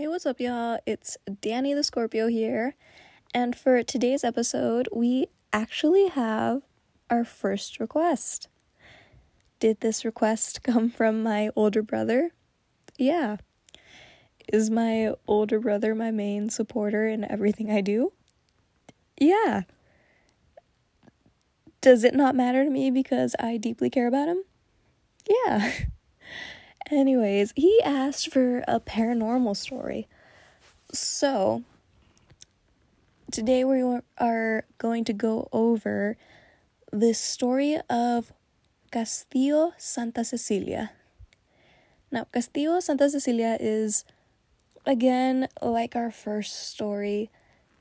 Hey, what's up, y'all? It's Danny the Scorpio here. And for today's episode, we actually have our first request. Did this request come from my older brother? Yeah. Is my older brother my main supporter in everything I do? Yeah. Does it not matter to me because I deeply care about him? Yeah. Anyways, he asked for a paranormal story. So, today we are going to go over the story of Castillo Santa Cecilia. Now, Castillo Santa Cecilia is, again, like our first story,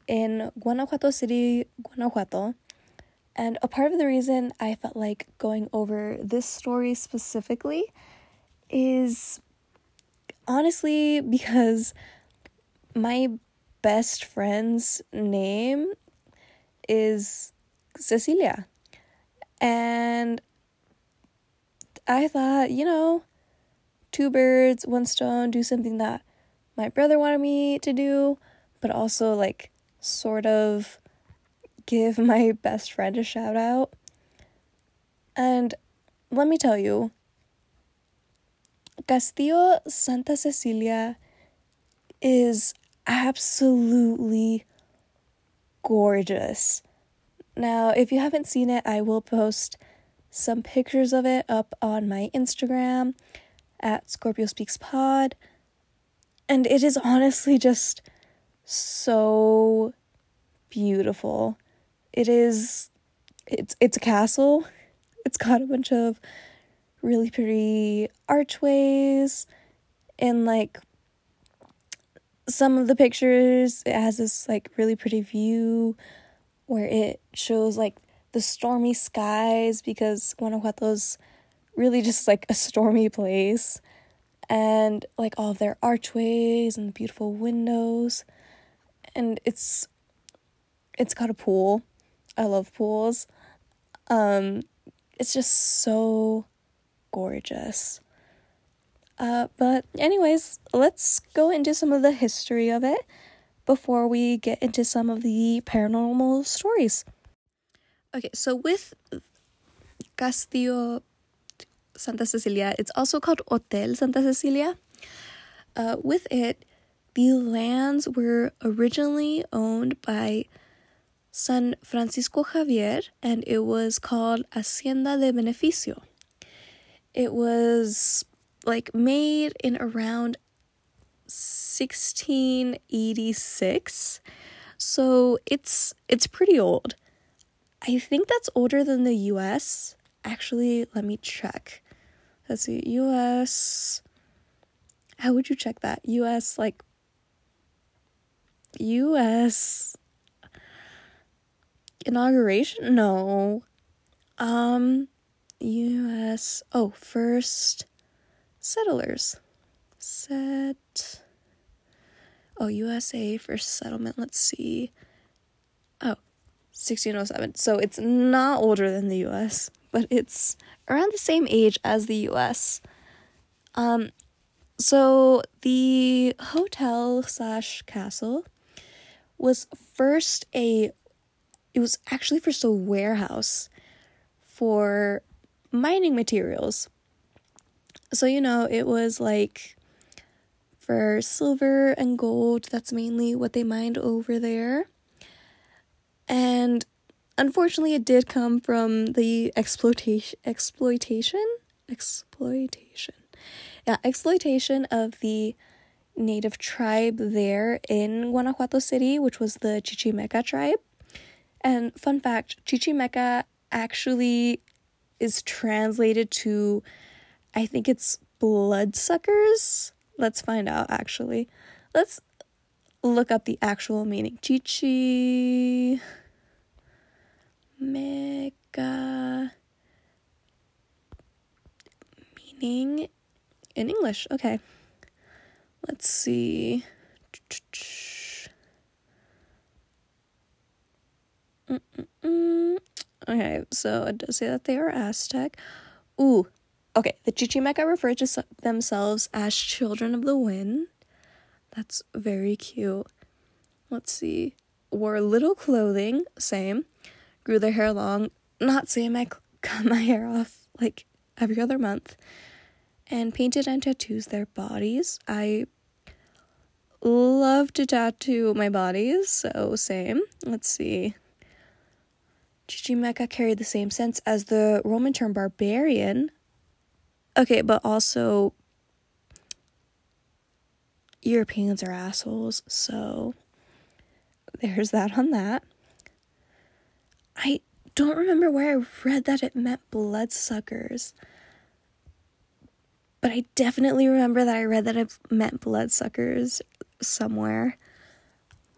in Guanajuato City, Guanajuato. And a part of the reason I felt like going over this story specifically is honestly because my best friend's name is Cecilia. And I thought, you know, two birds, one stone, do something that my brother wanted me to do, but also like sort of give my best friend a shout out. And let me tell you, Castillo Santa Cecilia is absolutely gorgeous. Now, if you haven't seen it, I will post some pictures of it up on my Instagram at Scorpio Speaks Pod. And it is honestly just so beautiful. It is it's it's a castle. It's got a bunch of really pretty archways and like some of the pictures it has this like really pretty view where it shows like the stormy skies because Guanajuato's really just like a stormy place and like all of their archways and beautiful windows and it's it's got a pool. I love pools. Um it's just so gorgeous. Uh, but, anyways, let's go into some of the history of it before we get into some of the paranormal stories. Okay, so with Castillo Santa Cecilia, it's also called Hotel Santa Cecilia. Uh, with it, the lands were originally owned by San Francisco Javier and it was called Hacienda de Beneficio. It was like made in around 1686. So it's it's pretty old. I think that's older than the US. Actually, let me check. Let's see. US How would you check that? US like US inauguration? No. Um US. Oh, first settlers. Set. Oh, USA first settlement. Let's see. Oh, 1607. So it's not older than the US, but it's around the same age as the US. Um, so the hotel slash castle was first a it was actually first a warehouse for mining materials. So, you know, it was like for silver and gold, that's mainly what they mined over there. And unfortunately, it did come from the exploitation, exploitation, exploitation, yeah, exploitation of the native tribe there in Guanajuato City, which was the Chichimeca tribe. And fun fact Chichimeca actually is translated to, I think it's bloodsuckers. Let's find out actually. Let's look up the actual meaning. Chichi mega meaning in English. Okay. Let's see. Mm-mm-mm. Okay, so it does say that they are Aztec. Ooh, okay. The Chichimeca refer to themselves as children of the wind. That's very cute. Let's see. Wore little clothing, same. Grew their hair long, not same. I cut my hair off like every other month. And painted and tattoos their bodies. I love to tattoo my bodies, so same. Let's see. Chichimeca carried the same sense as the Roman term barbarian. Okay, but also Europeans are assholes, so there's that on that. I don't remember where I read that it meant bloodsuckers. But I definitely remember that I read that it meant bloodsuckers somewhere.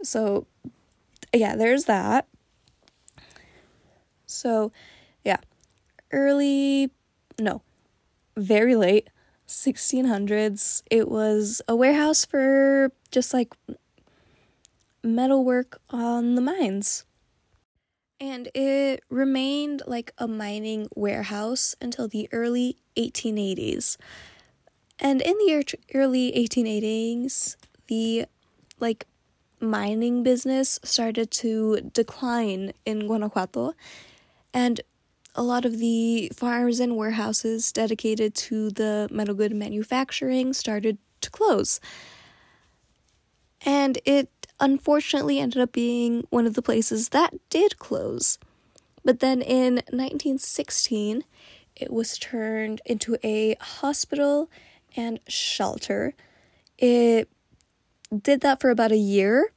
So, yeah, there's that. So, yeah, early, no, very late 1600s. It was a warehouse for just like metalwork on the mines. And it remained like a mining warehouse until the early 1880s. And in the early 1880s, the like mining business started to decline in Guanajuato and a lot of the farms and warehouses dedicated to the metal good manufacturing started to close. And it unfortunately ended up being one of the places that did close. But then in 1916, it was turned into a hospital and shelter. It did that for about a year,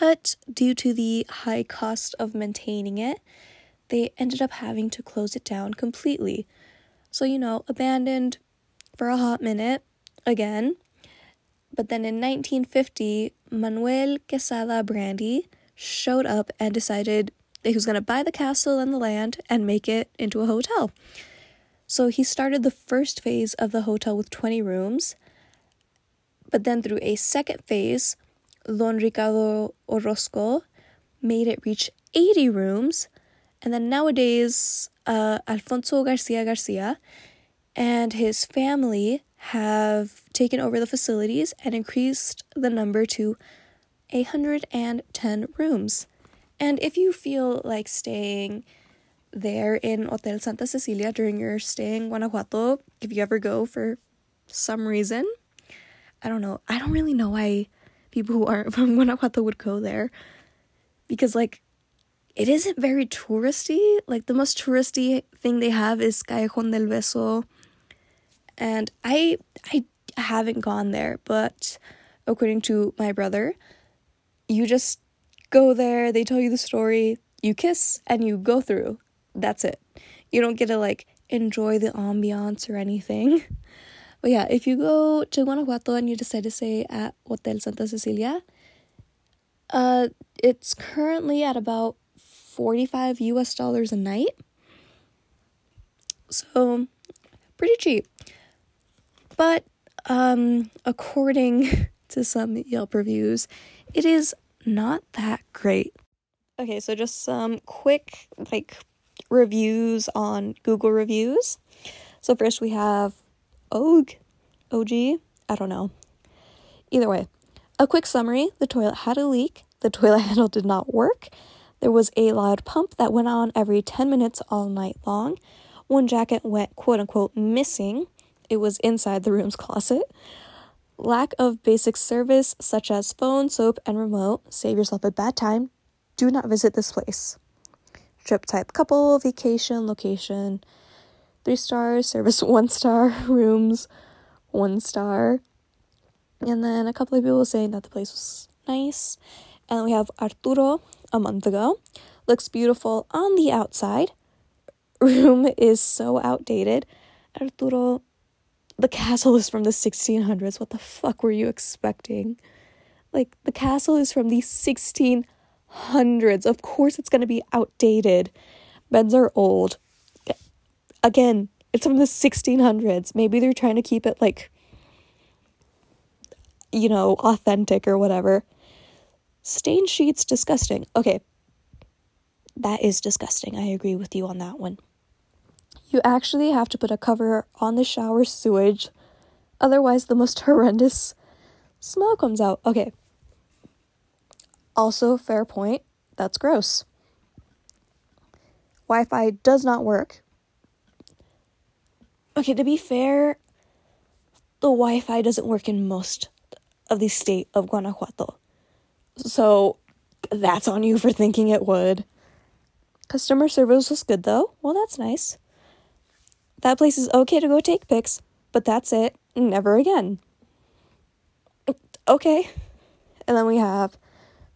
but due to the high cost of maintaining it, they ended up having to close it down completely. So, you know, abandoned for a hot minute again. But then in 1950, Manuel Quesada Brandy showed up and decided that he was going to buy the castle and the land and make it into a hotel. So he started the first phase of the hotel with 20 rooms. But then through a second phase, Don Ricardo Orozco made it reach 80 rooms and then nowadays, uh, Alfonso Garcia Garcia and his family have taken over the facilities and increased the number to 110 rooms. And if you feel like staying there in Hotel Santa Cecilia during your stay in Guanajuato, if you ever go for some reason, I don't know. I don't really know why people who aren't from Guanajuato would go there. Because, like, it isn't very touristy. Like the most touristy thing they have is Callejón del Beso. And I I haven't gone there, but according to my brother, you just go there, they tell you the story, you kiss and you go through. That's it. You don't get to like enjoy the ambiance or anything. But yeah, if you go to Guanajuato and you decide to stay at Hotel Santa Cecilia, uh, it's currently at about 45 US dollars a night. So, pretty cheap. But um according to some Yelp reviews, it is not that great. Okay, so just some quick like reviews on Google reviews. So first we have OG, OG, I don't know. Either way, a quick summary: the toilet had a leak, the toilet handle did not work, there was a loud pump that went on every 10 minutes all night long. One jacket went quote unquote missing. It was inside the room's closet. Lack of basic service such as phone, soap, and remote. Save yourself a bad time. Do not visit this place. Trip type couple, vacation, location. Three stars, service one star, rooms one star. And then a couple of people saying that the place was nice. And we have Arturo a month ago. Looks beautiful on the outside. Room is so outdated. Arturo, the castle is from the 1600s. What the fuck were you expecting? Like, the castle is from the 1600s. Of course, it's gonna be outdated. Beds are old. Again, it's from the 1600s. Maybe they're trying to keep it like, you know, authentic or whatever. Stain sheets, disgusting. Okay, that is disgusting. I agree with you on that one. You actually have to put a cover on the shower sewage, otherwise, the most horrendous Smell comes out. Okay. Also, fair point. That's gross. Wi Fi does not work. Okay, to be fair, the Wi Fi doesn't work in most of the state of Guanajuato. So that's on you for thinking it would. Customer service was good though. Well, that's nice. That place is okay to go take pics, but that's it. Never again. Okay. And then we have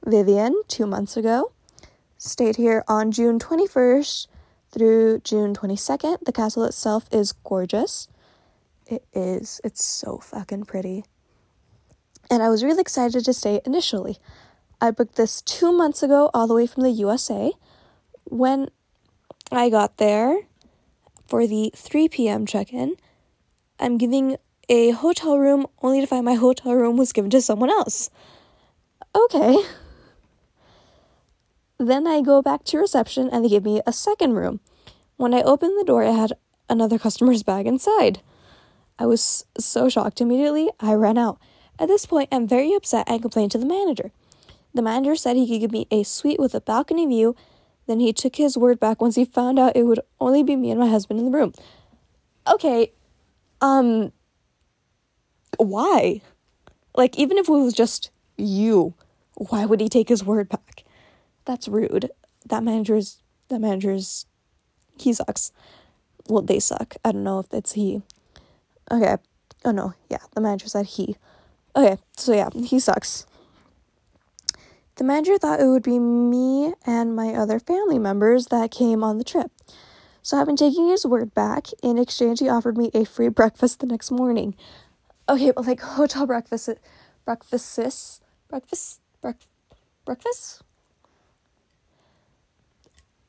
Vivian, two months ago. Stayed here on June 21st through June 22nd. The castle itself is gorgeous. It is. It's so fucking pretty. And I was really excited to stay initially. I booked this two months ago, all the way from the USA. When I got there for the 3 p.m. check in, I'm giving a hotel room only to find my hotel room was given to someone else. Okay. Then I go back to reception and they give me a second room. When I opened the door, I had another customer's bag inside. I was so shocked immediately, I ran out. At this point, I'm very upset and complained to the manager. The manager said he could give me a suite with a balcony view, then he took his word back once he found out it would only be me and my husband in the room. Okay, um, why? Like, even if it was just you, why would he take his word back? That's rude. That manager's, that manager's, he sucks. Well, they suck. I don't know if it's he. Okay. Oh no, yeah, the manager said he. Okay, so yeah, he sucks. The manager thought it would be me and my other family members that came on the trip. So I've been taking his word back. In exchange, he offered me a free breakfast the next morning. Okay, but like hotel breakfast, breakfasts, breakfast, breakfast, breakfast.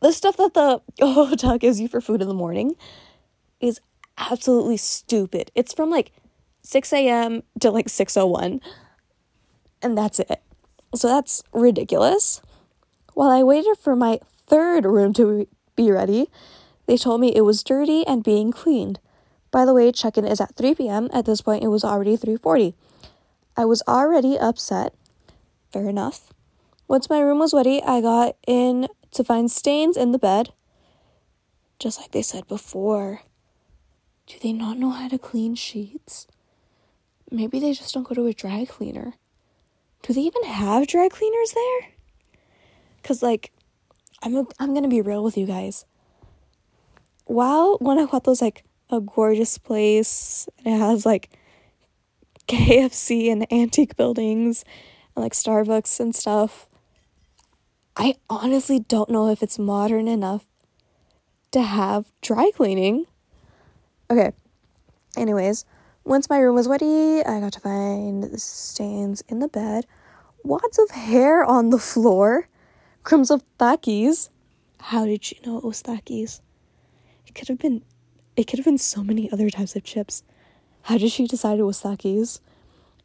The stuff that the hotel gives you for food in the morning is absolutely stupid. It's from like 6 a.m. to like 6:01, and that's it. So that's ridiculous. While I waited for my third room to be ready, they told me it was dirty and being cleaned. By the way, check-in is at 3 p.m. At this point, it was already 3:40. I was already upset. Fair enough. Once my room was ready, I got in to find stains in the bed. Just like they said before. Do they not know how to clean sheets? Maybe they just don't go to a dry cleaner. Do they even have dry cleaners there? Cuz like I'm a, I'm to be real with you guys. While Guanajuato's like a gorgeous place, and it has like KFC and antique buildings and like Starbucks and stuff. I honestly don't know if it's modern enough to have dry cleaning. Okay. Anyways, once my room was ready, I got to find stains in the bed, wads of hair on the floor, crumbs of Takis. How did you know it was Takis? It could have been it could have been so many other types of chips. How did she decide it was Takis?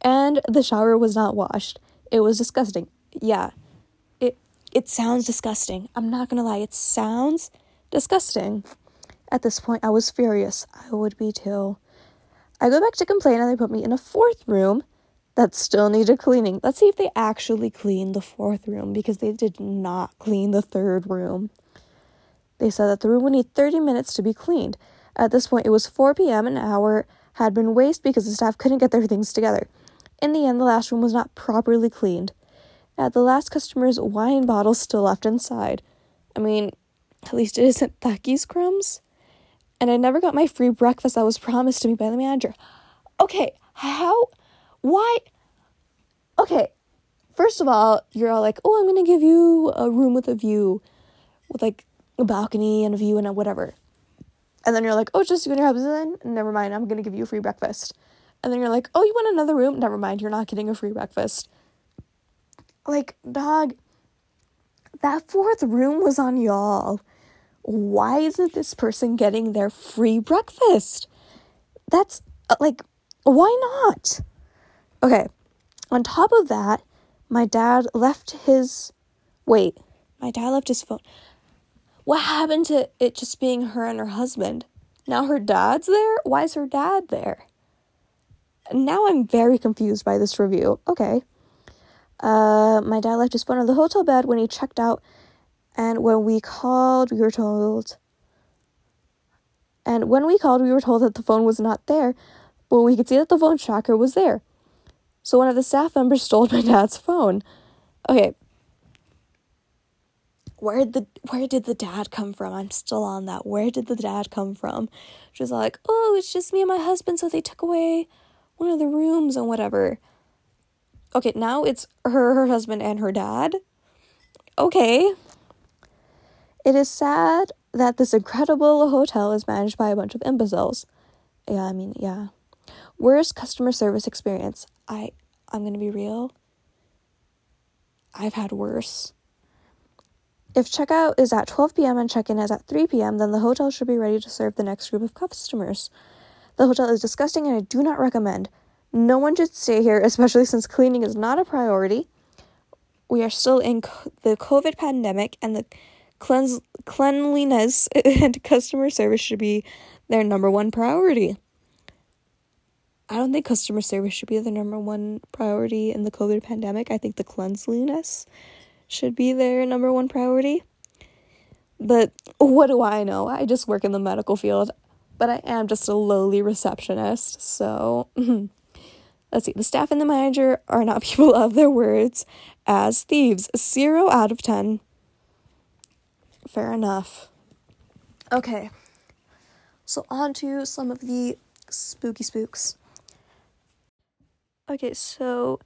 And the shower was not washed. It was disgusting. Yeah. It it sounds disgusting. I'm not gonna lie, it sounds disgusting. At this point I was furious. I would be too. I go back to complain and they put me in a fourth room that still needed cleaning. Let's see if they actually cleaned the fourth room because they did not clean the third room. They said that the room would need 30 minutes to be cleaned. At this point, it was 4 p.m. An hour had been wasted because the staff couldn't get their things together. In the end, the last room was not properly cleaned. At the last customer's wine bottle still left inside. I mean, at least it isn't Takis crumbs and I never got my free breakfast that was promised to me by the manager. Okay, how, why? Okay, first of all, you're all like, oh, I'm gonna give you a room with a view, with like a balcony and a view and a whatever. And then you're like, oh, just you and your husband? Never mind, I'm gonna give you a free breakfast. And then you're like, oh, you want another room? Never mind, you're not getting a free breakfast. Like, dog, that fourth room was on y'all why isn't this person getting their free breakfast? That's uh, like, why not? Okay, on top of that, my dad left his. Wait, my dad left his phone. What happened to it just being her and her husband? Now her dad's there? Why is her dad there? now I'm very confused by this review. Okay. Uh, my dad left his phone on the hotel bed when he checked out, and when we called, we were told. And when we called, we were told that the phone was not there, but we could see that the phone tracker was there. So one of the staff members stole my dad's phone. Okay. Where the where did the dad come from? I'm still on that. Where did the dad come from? She's like, "Oh, it's just me and my husband, so they took away one of the rooms and whatever." Okay, now it's her, her husband, and her dad. Okay. It is sad that this incredible hotel is managed by a bunch of imbeciles. Yeah, I mean, yeah. Worst customer service experience. I I'm going to be real. I've had worse. If checkout is at 12 p.m. and check in is at 3 p.m., then the hotel should be ready to serve the next group of customers. The hotel is disgusting and I do not recommend. No one should stay here, especially since cleaning is not a priority. We are still in the COVID pandemic, and the cleanliness and customer service should be their number one priority. I don't think customer service should be the number one priority in the COVID pandemic. I think the cleanliness should be their number one priority. But what do I know? I just work in the medical field, but I am just a lowly receptionist, so Let's see, the staff and the manager are not people of their words as thieves. Zero out of ten. Fair enough. Okay. So, on to some of the spooky spooks. Okay, so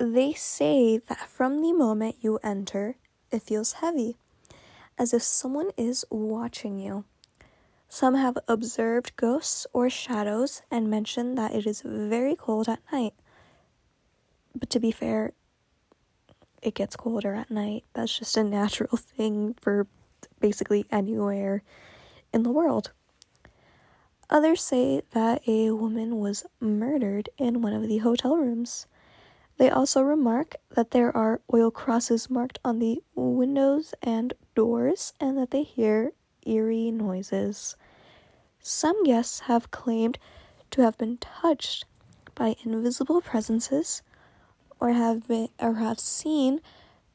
they say that from the moment you enter, it feels heavy, as if someone is watching you. Some have observed ghosts or shadows and mention that it is very cold at night. But to be fair, it gets colder at night. That's just a natural thing for basically anywhere in the world. Others say that a woman was murdered in one of the hotel rooms. They also remark that there are oil crosses marked on the windows and doors and that they hear eerie noises. Some guests have claimed to have been touched by invisible presences or have been or have seen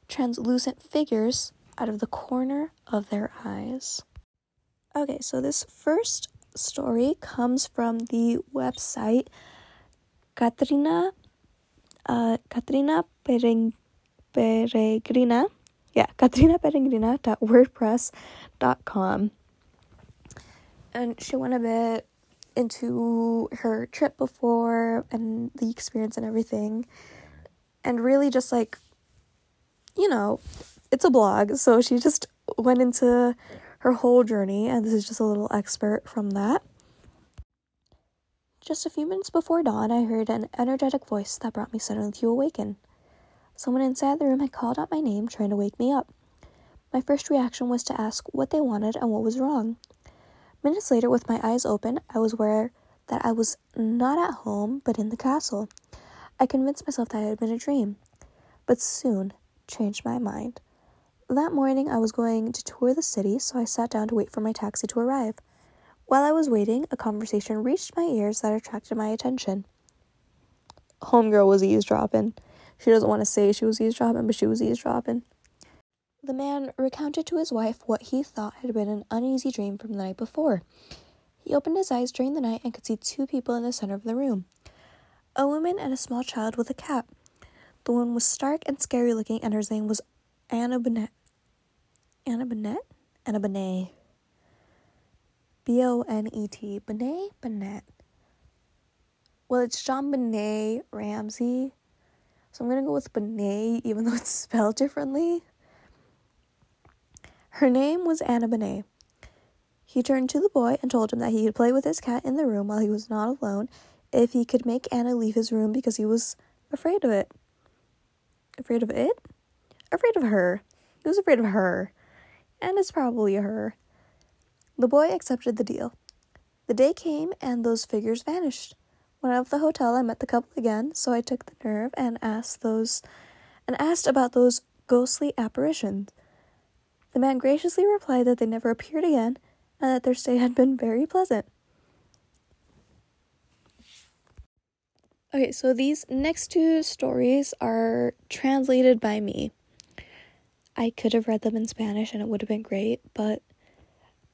translucent figures out of the corner of their eyes. Okay, so this first story comes from the website Katrina uh, Katrina Pereng, Peregrina. Yeah, katrinaperegrina.wordpress.com and she went a bit into her trip before and the experience and everything and really just like you know it's a blog so she just went into her whole journey and this is just a little expert from that just a few minutes before dawn i heard an energetic voice that brought me suddenly to awaken someone inside the room had called out my name trying to wake me up my first reaction was to ask what they wanted and what was wrong Minutes later, with my eyes open, I was aware that I was not at home, but in the castle. I convinced myself that it had been a dream, but soon changed my mind. That morning, I was going to tour the city, so I sat down to wait for my taxi to arrive. While I was waiting, a conversation reached my ears that attracted my attention. Homegirl was eavesdropping. She doesn't want to say she was eavesdropping, but she was eavesdropping. The man recounted to his wife what he thought had been an uneasy dream from the night before. He opened his eyes during the night and could see two people in the center of the room a woman and a small child with a cat. The woman was stark and scary looking, and her name was Anna Bonnet. Anna Bonnet? Anna Bonnet. B O N E T. Bonnet? Bonnet. Well, it's JonBenét Ramsey. So I'm gonna go with Bonnet, even though it's spelled differently. Her name was Anna Bonnet. He turned to the boy and told him that he could play with his cat in the room while he was not alone if he could make Anna leave his room because he was afraid of it. Afraid of it? Afraid of her. He was afraid of her. And it's probably her. The boy accepted the deal. The day came and those figures vanished. When out of the hotel, I met the couple again, so I took the nerve and asked those and asked about those ghostly apparitions. The man graciously replied that they never appeared again and that their stay had been very pleasant. Okay, so these next two stories are translated by me. I could have read them in Spanish and it would have been great, but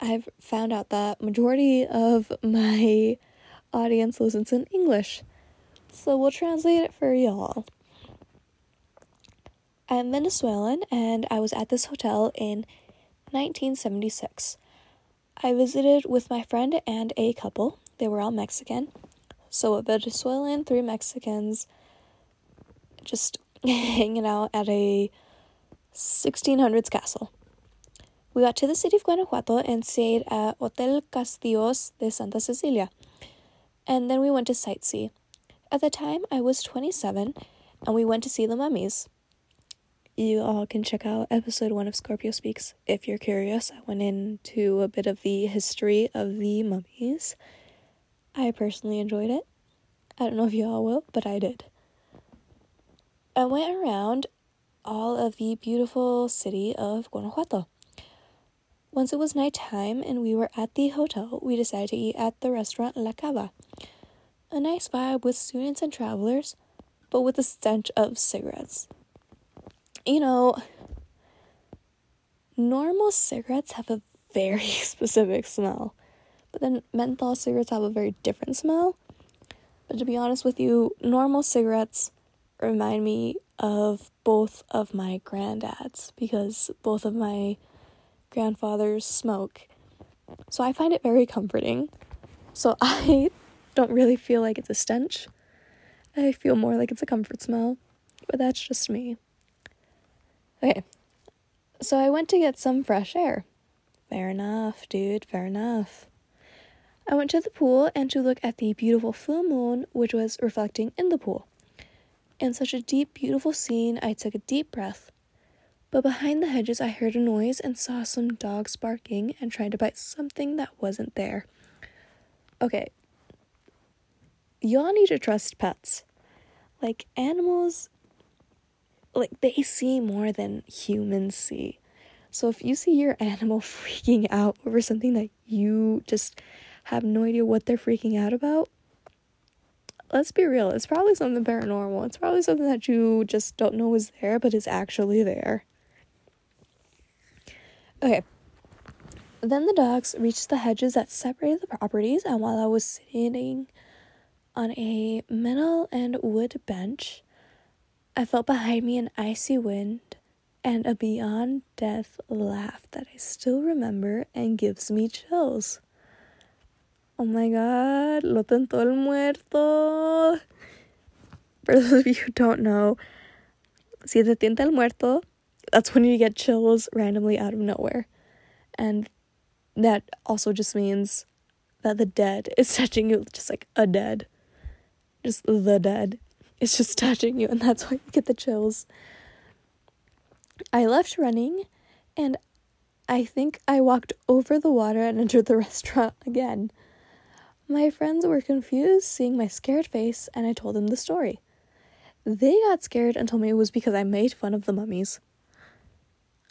I've found out that majority of my audience listens in English. So we'll translate it for y'all. I'm Venezuelan and I was at this hotel in 1976. I visited with my friend and a couple. They were all Mexican. So a Venezuelan, three Mexicans, just hanging out at a 1600s castle. We got to the city of Guanajuato and stayed at Hotel Castillos de Santa Cecilia. And then we went to sightsee. At the time, I was 27, and we went to see the mummies. You all can check out episode one of Scorpio Speaks if you're curious. I went into a bit of the history of the mummies. I personally enjoyed it. I don't know if you all will, but I did. I went around all of the beautiful city of Guanajuato. Once it was nighttime and we were at the hotel, we decided to eat at the restaurant La Cava. A nice vibe with students and travelers, but with the stench of cigarettes. You know, normal cigarettes have a very specific smell, but then menthol cigarettes have a very different smell. But to be honest with you, normal cigarettes remind me of both of my granddads because both of my grandfather's smoke. So I find it very comforting. So I don't really feel like it's a stench. I feel more like it's a comfort smell, but that's just me. Okay, so I went to get some fresh air. Fair enough, dude, fair enough. I went to the pool and to look at the beautiful full moon, which was reflecting in the pool. In such a deep, beautiful scene, I took a deep breath. But behind the hedges, I heard a noise and saw some dogs barking and trying to bite something that wasn't there. Okay, y'all need to trust pets. Like, animals, like, they see more than humans see. So if you see your animal freaking out over something that you just have no idea what they're freaking out about, let's be real, it's probably something paranormal. It's probably something that you just don't know is there, but is actually there. Okay. Then the dogs reached the hedges that separated the properties, and while I was sitting on a metal and wood bench, I felt behind me an icy wind and a beyond death laugh that I still remember and gives me chills. Oh my god, lo tentó el muerto. For those of you who don't know, si te tienta el muerto, that's when you get chills randomly out of nowhere. And that also just means that the dead is touching you just like a dead. Just the dead. It's just touching you, and that's why you get the chills. I left running, and I think I walked over the water and entered the restaurant again. My friends were confused seeing my scared face, and I told them the story. They got scared and told me it was because I made fun of the mummies.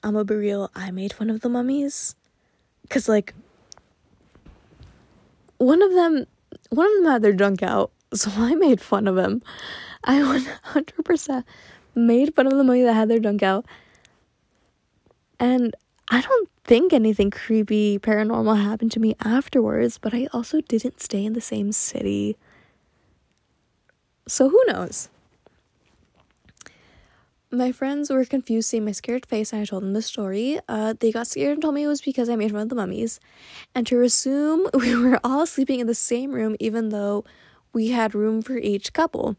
I'm gonna be real, I made fun of the mummies. Cause like one of them one of them had their junk out, so I made fun of him. I 100% made fun of the mummy that had their junk out. And I don't think anything creepy paranormal happened to me afterwards, but I also didn't stay in the same city. So who knows? my friends were confused seeing my scared face and I told them the story. Uh, they got scared and told me it was because I made fun of the mummies. And to assume we were all sleeping in the same room even though we had room for each couple.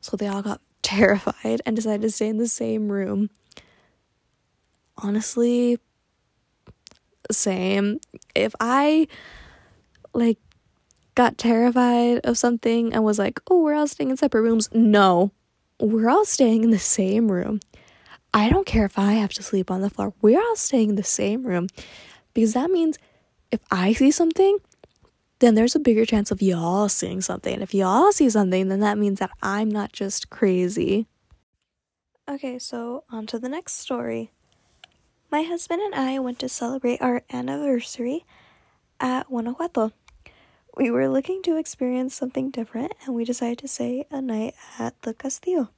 So they all got terrified and decided to stay in the same room. Honestly, same. If I like got terrified of something and was like, oh, we're all staying in separate rooms, no, we're all staying in the same room. I don't care if I have to sleep on the floor. We're all staying in the same room because that means if I see something, then there's a bigger chance of y'all seeing something. And if y'all see something, then that means that I'm not just crazy. Okay, so on to the next story. My husband and I went to celebrate our anniversary at Guanajuato. we were looking to experience something different and we decided to stay a night at the Castillo.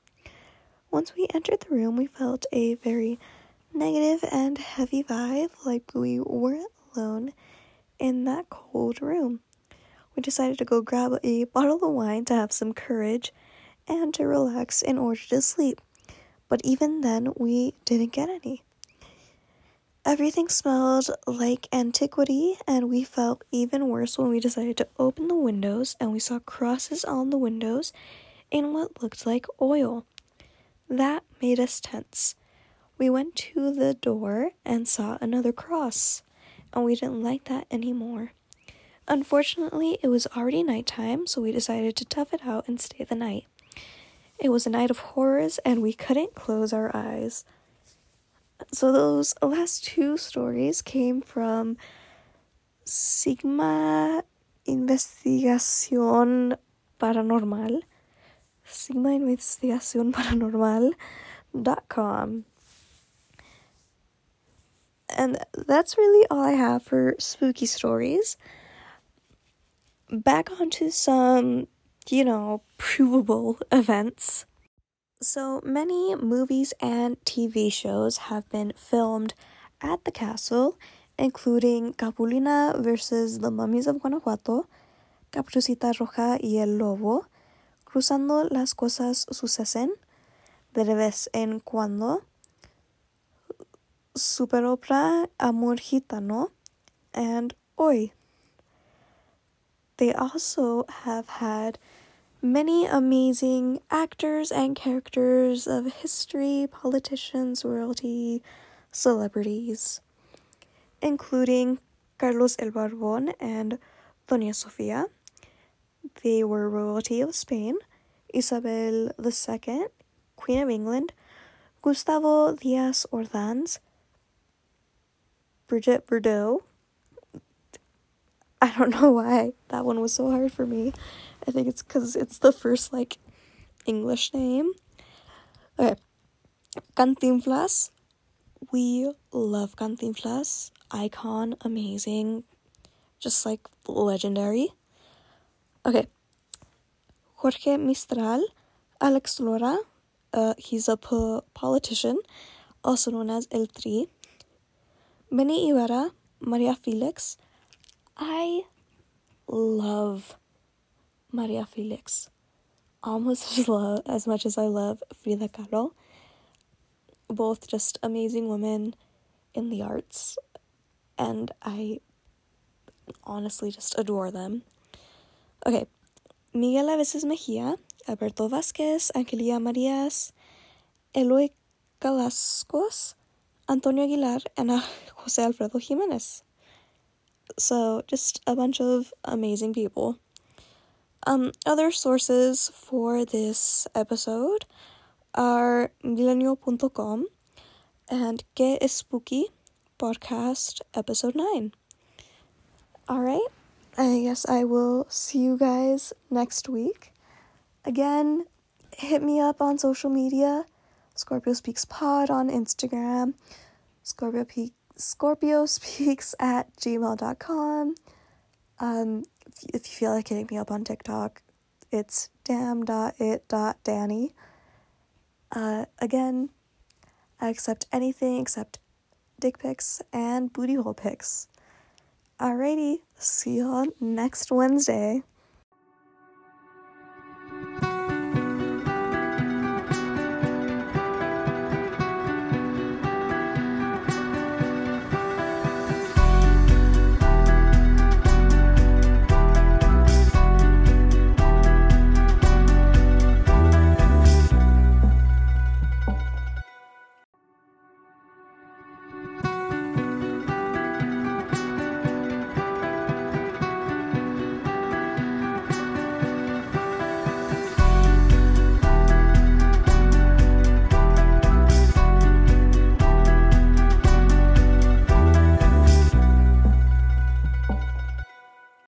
Once we entered the room, we felt a very negative and heavy vibe, like we weren't alone in that cold room. We decided to go grab a bottle of wine to have some courage and to relax in order to sleep. But even then, we didn't get any. Everything smelled like antiquity, and we felt even worse when we decided to open the windows and we saw crosses on the windows in what looked like oil. That made us tense. We went to the door and saw another cross, and we didn't like that anymore. Unfortunately, it was already nighttime, so we decided to tough it out and stay the night. It was a night of horrors, and we couldn't close our eyes. So those last two stories came from Sigma Investigación Paranormal, Sigma Investigación Paranormal.com. And that's really all I have for spooky stories. Back onto some, you know, provable events. So many movies and TV shows have been filmed at the castle, including Capulina versus the Mummies of Guanajuato, Caperucita Roja y el Lobo, Cruzando las cosas suceden, de vez en cuando, Superopera Amor Gitano, and Hoy. They also have had many amazing actors and characters of history, politicians, royalty, celebrities, including Carlos el Barbón and Doña Sofia. They were royalty of Spain, Isabel II, Queen of England, Gustavo Diaz Ordaz, Brigitte Bardot. I don't know why that one was so hard for me. I think it's because it's the first like English name. Okay, Cantinflas. We love Cantinflas. Icon, amazing, just like legendary. Okay, Jorge Mistral, Alex Lora. Uh, he's a po- politician, also known as El Tri. Benny Ibarra, Maria Felix. I love Maria Felix. Almost as, love, as much as I love Frida Kahlo. Both just amazing women in the arts, and I honestly just adore them. Okay, Miguel Aceves Mejia, Alberto Vasquez, Angelia Marias, Eloy Calascos, Antonio Aguilar, and uh, Jose Alfredo Jimenez. So, just a bunch of amazing people. Um, other sources for this episode are milenio.com and Que es Spooky podcast episode 9. Alright, I guess I will see you guys next week. Again, hit me up on social media Scorpio Speaks Pod on Instagram, Scorpio, Pe- Scorpio Speaks at gmail.com. Um, if you feel like hitting me up on TikTok, it's damn.it.danny. Uh, again, I accept anything except dick pics and booty hole pics. Alrighty, see y'all next Wednesday.